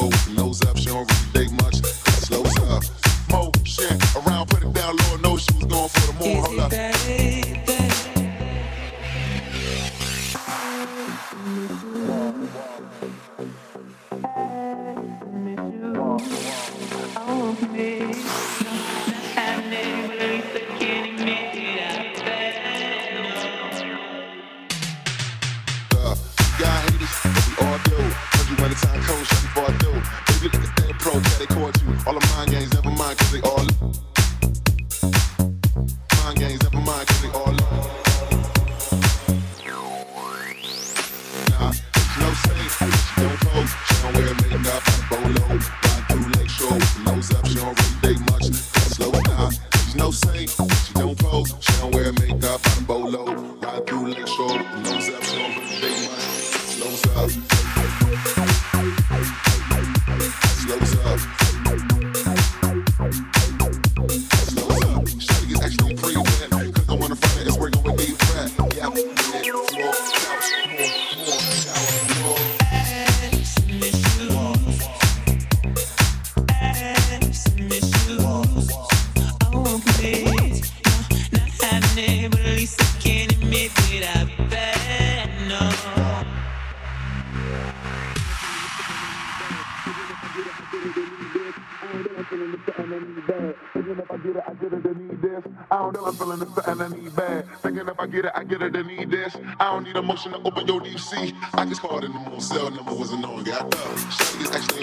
show. No zap, don't don't need a motion to open your DC. I just called in the moon, cell number wasn't on, got up. Shit this actually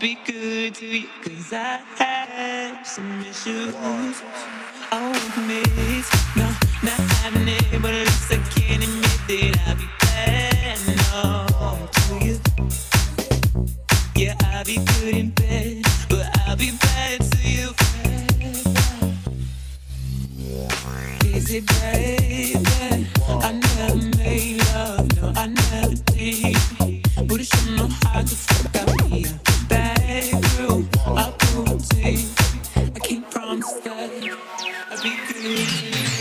be good to you, cause I have some issues. I won't miss. no. Thank you.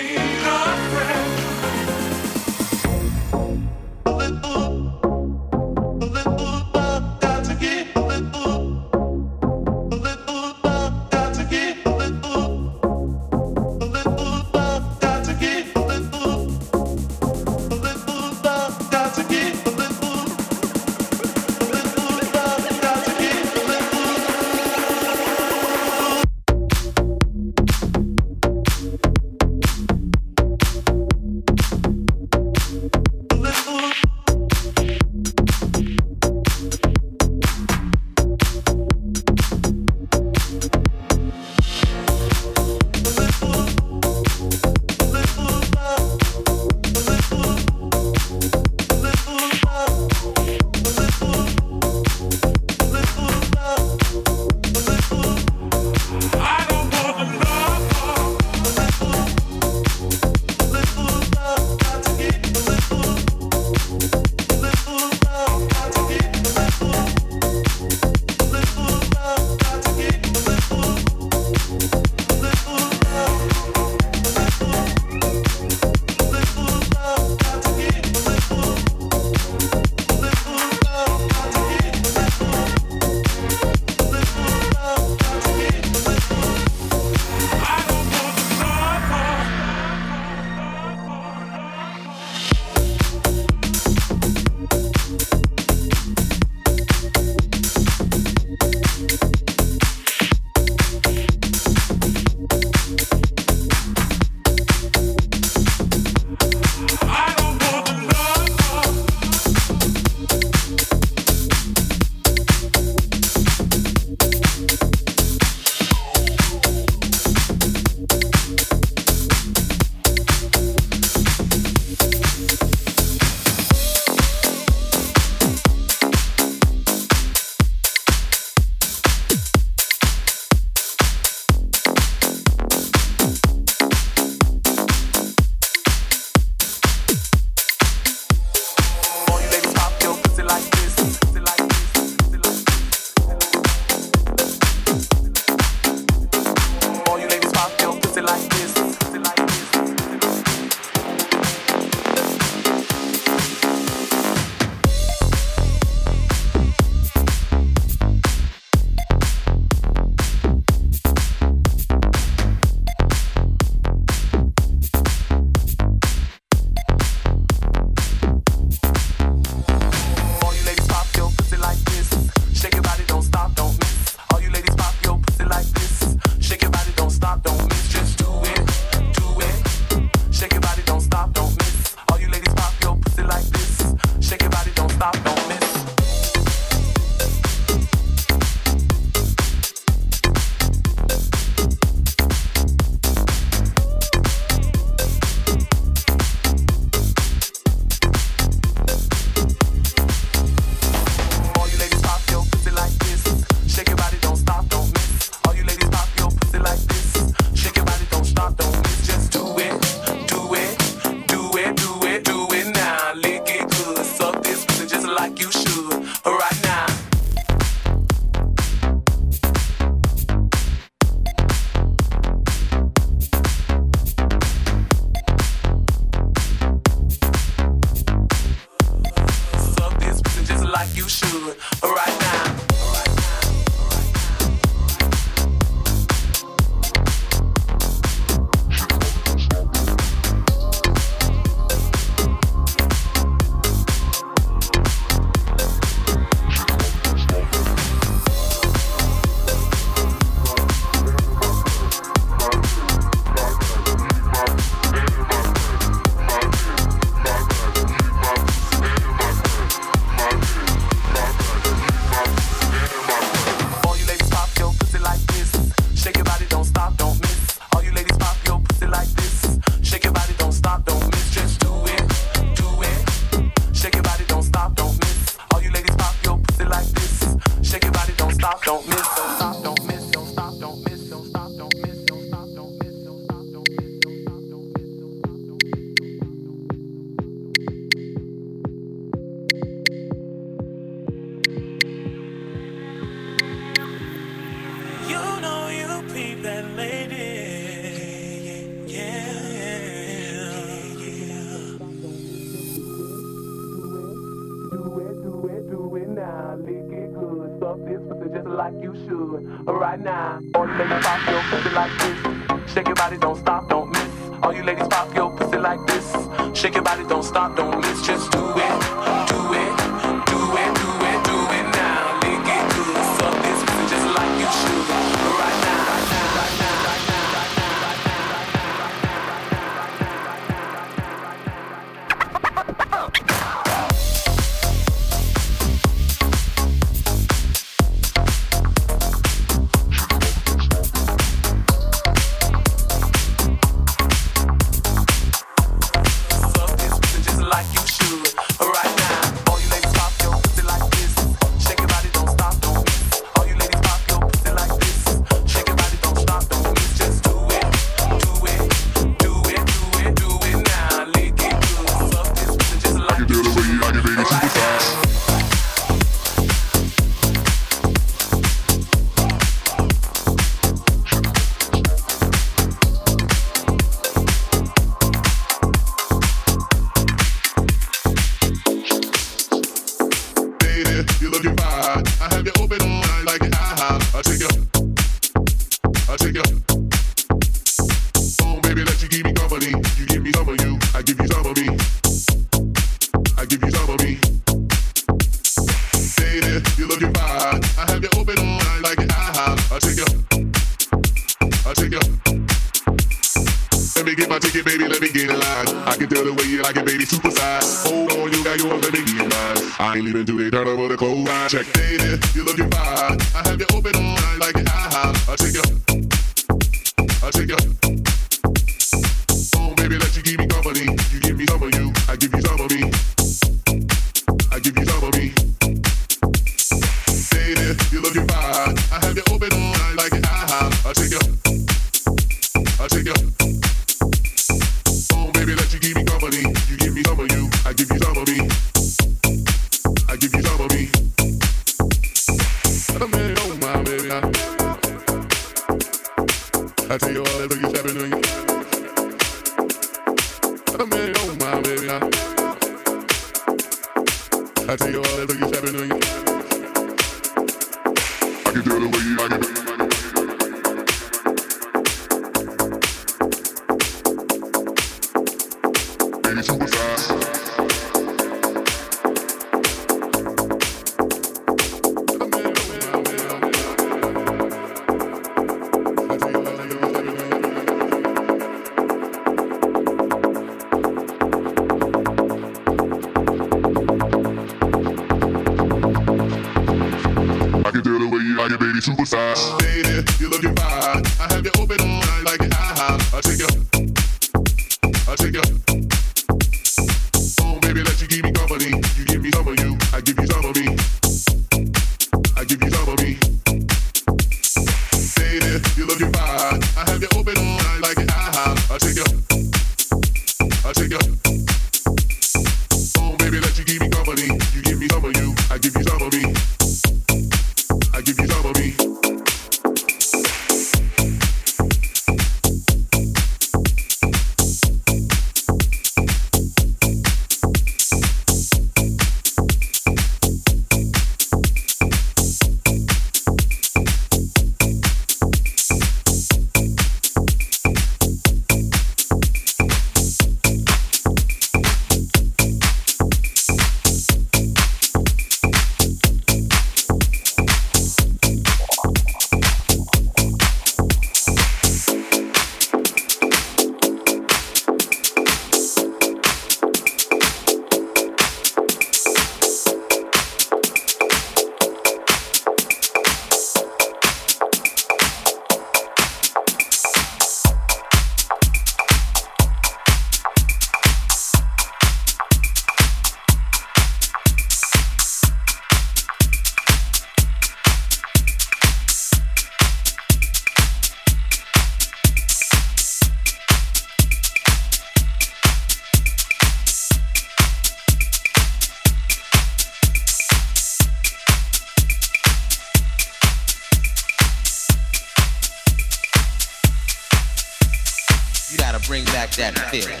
that feeling.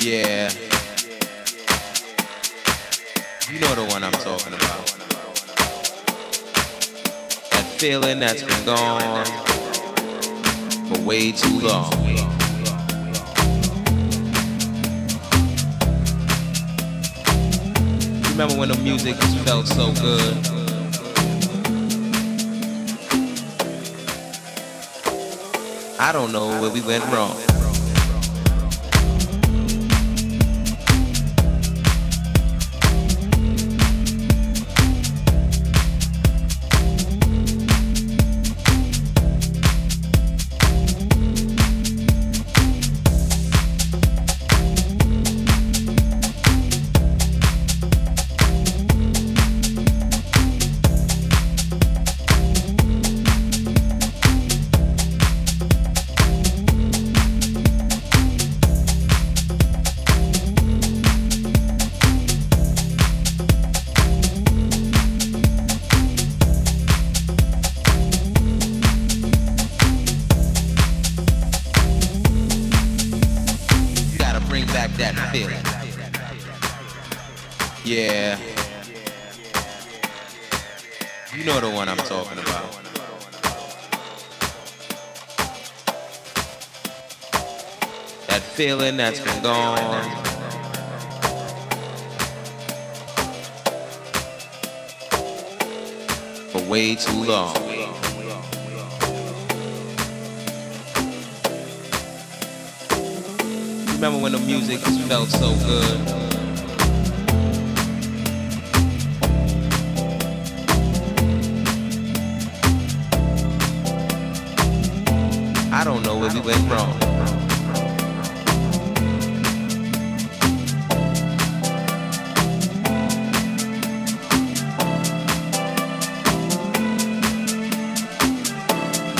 Yeah. You know the one I'm talking about. That feeling that's been gone for way too long. Remember when the music felt so good? I don't know where we went wrong. Feeling Yeah. You know the one I'm talking about. That feeling that's been gone. For way too long. Remember when the music felt so good? I don't know where we went wrong.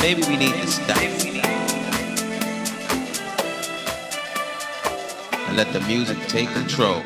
Maybe we need to stop. Let the music take control.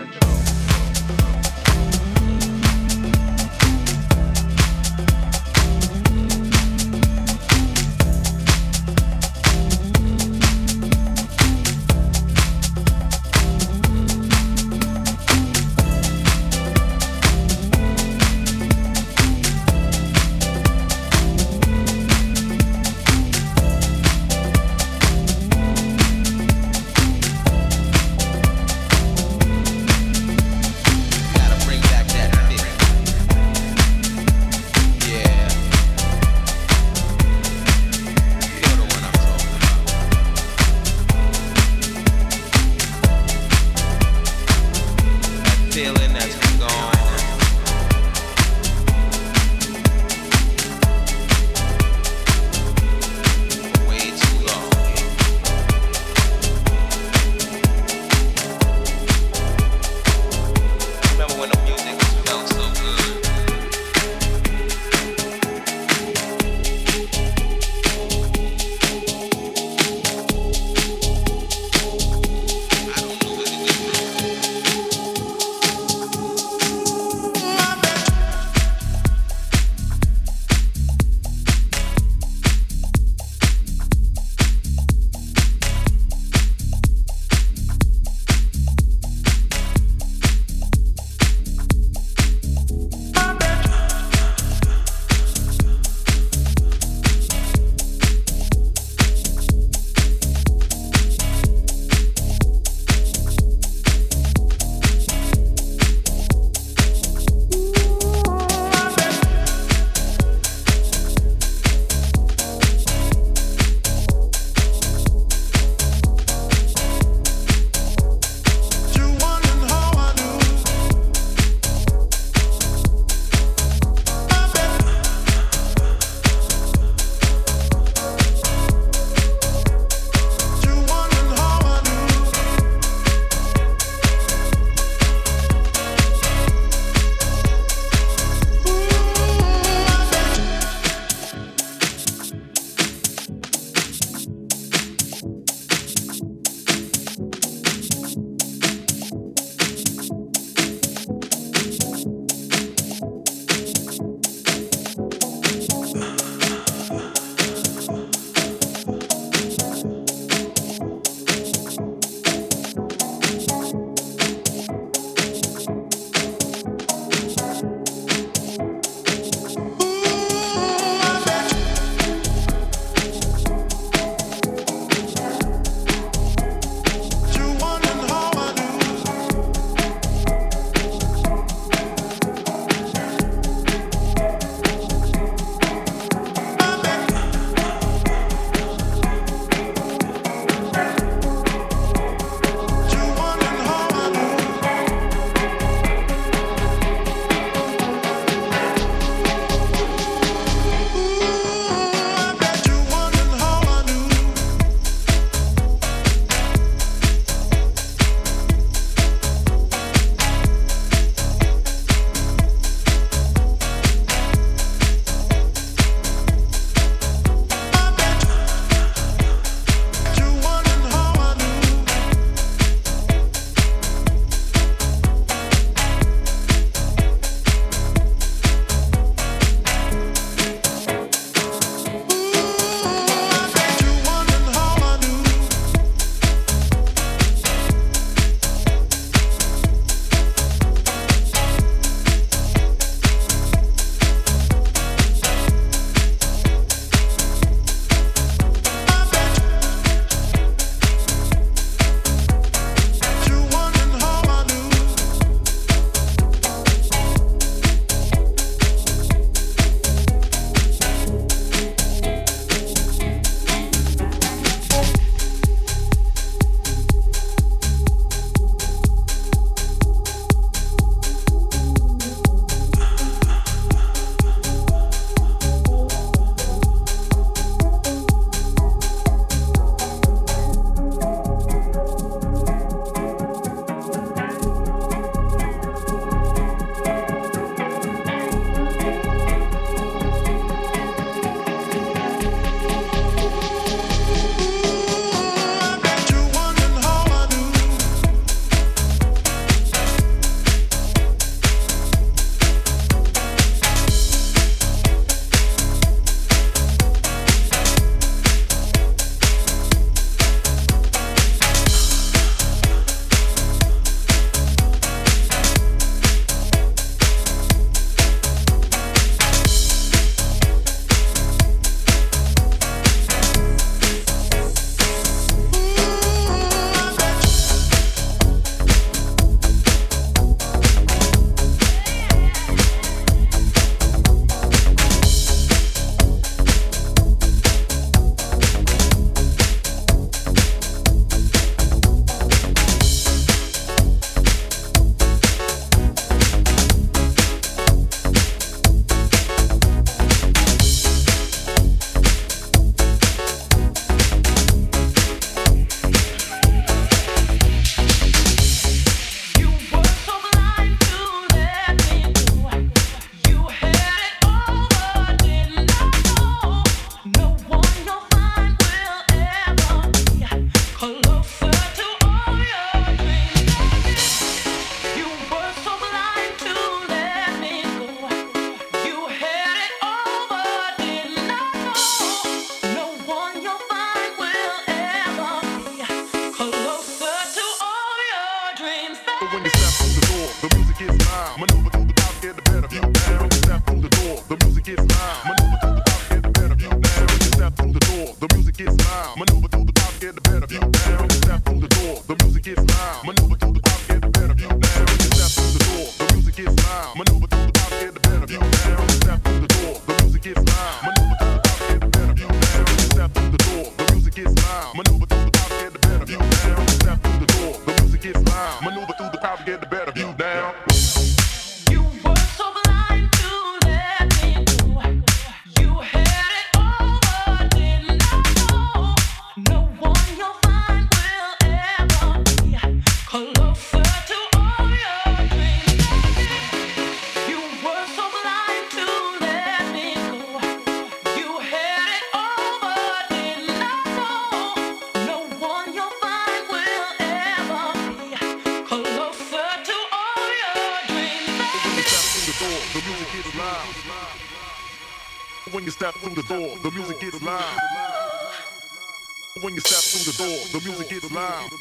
when you step through the door, the music gets loud. When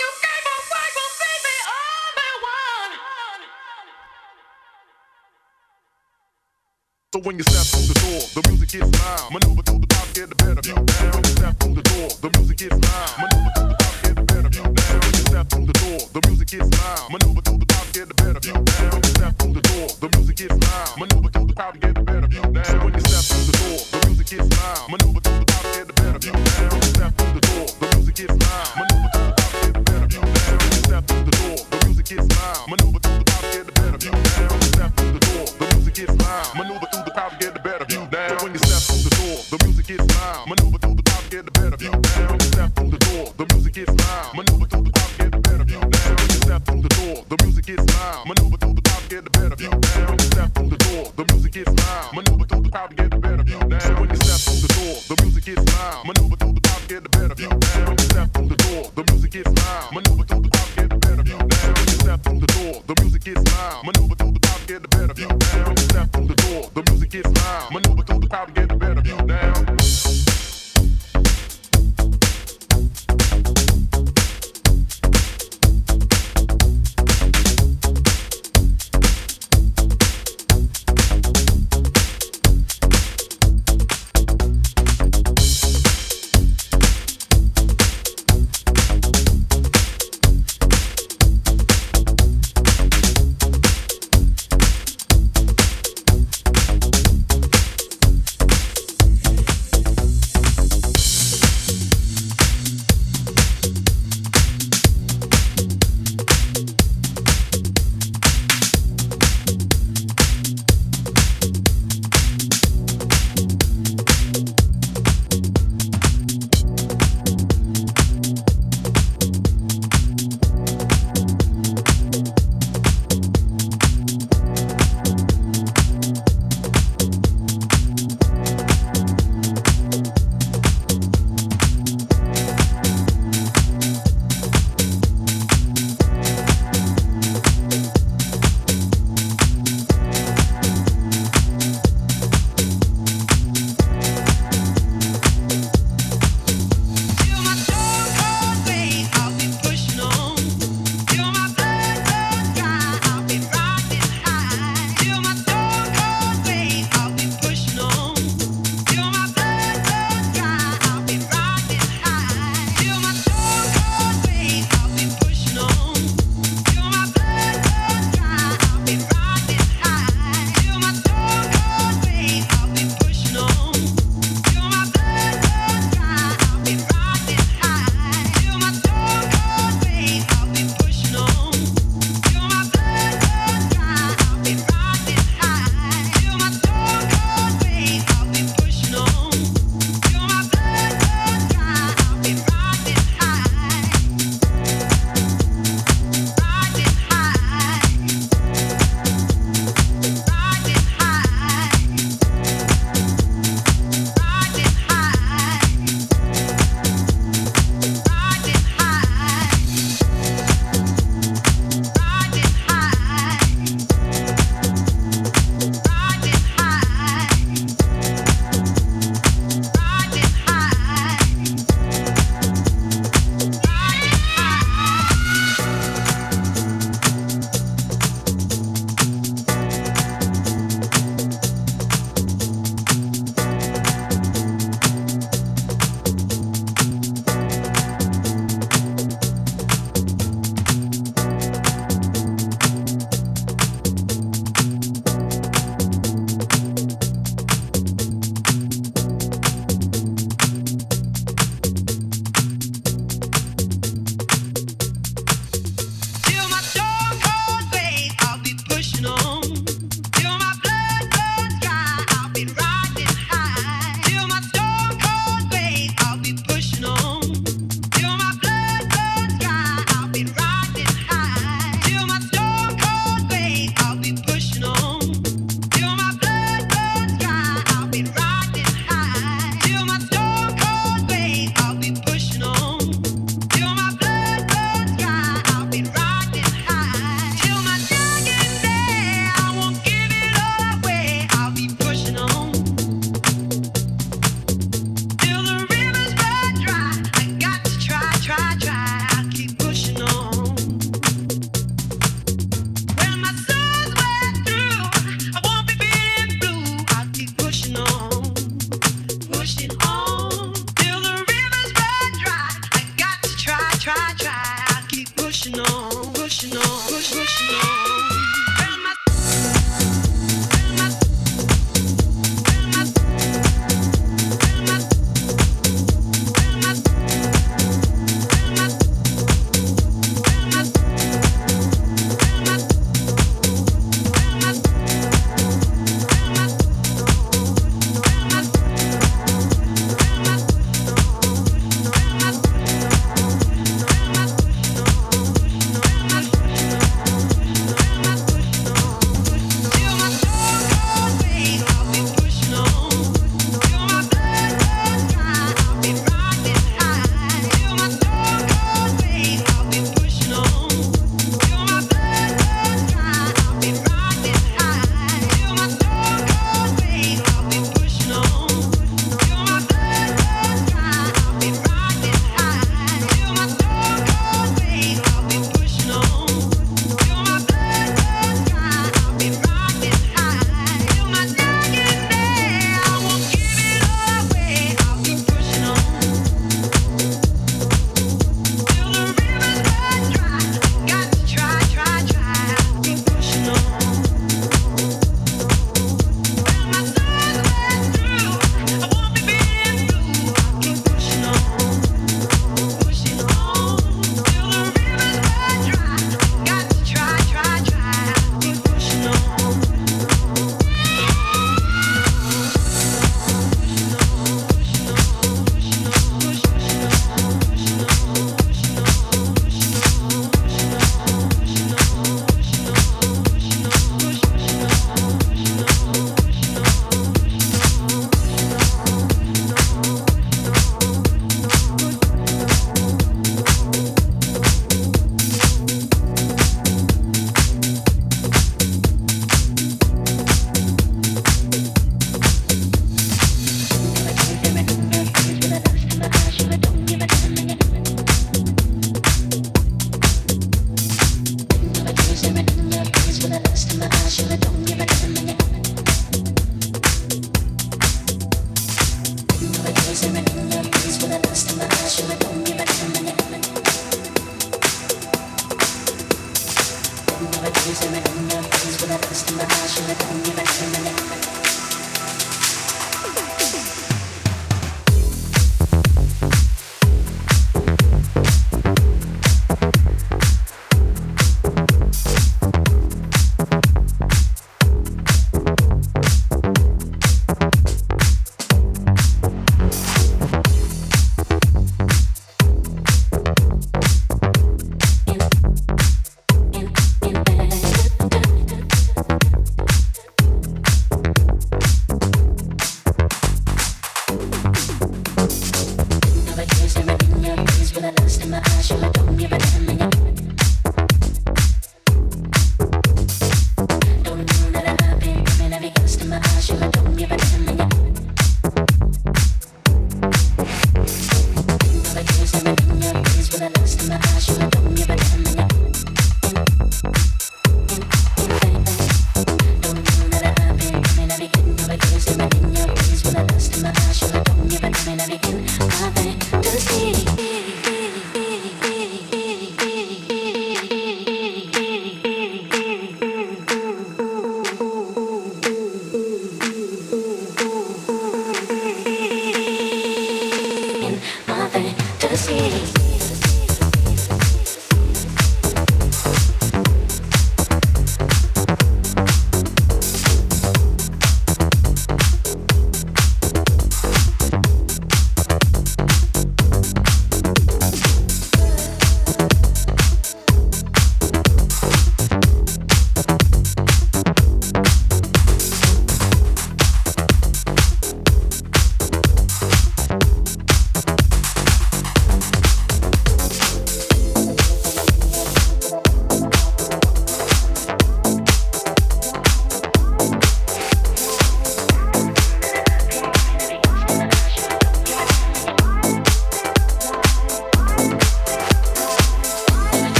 you came away from being the only one. So when you step through the door, the music gets loud. Maneuver through the the music is loud. Maneuver through the The music is loud.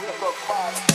Party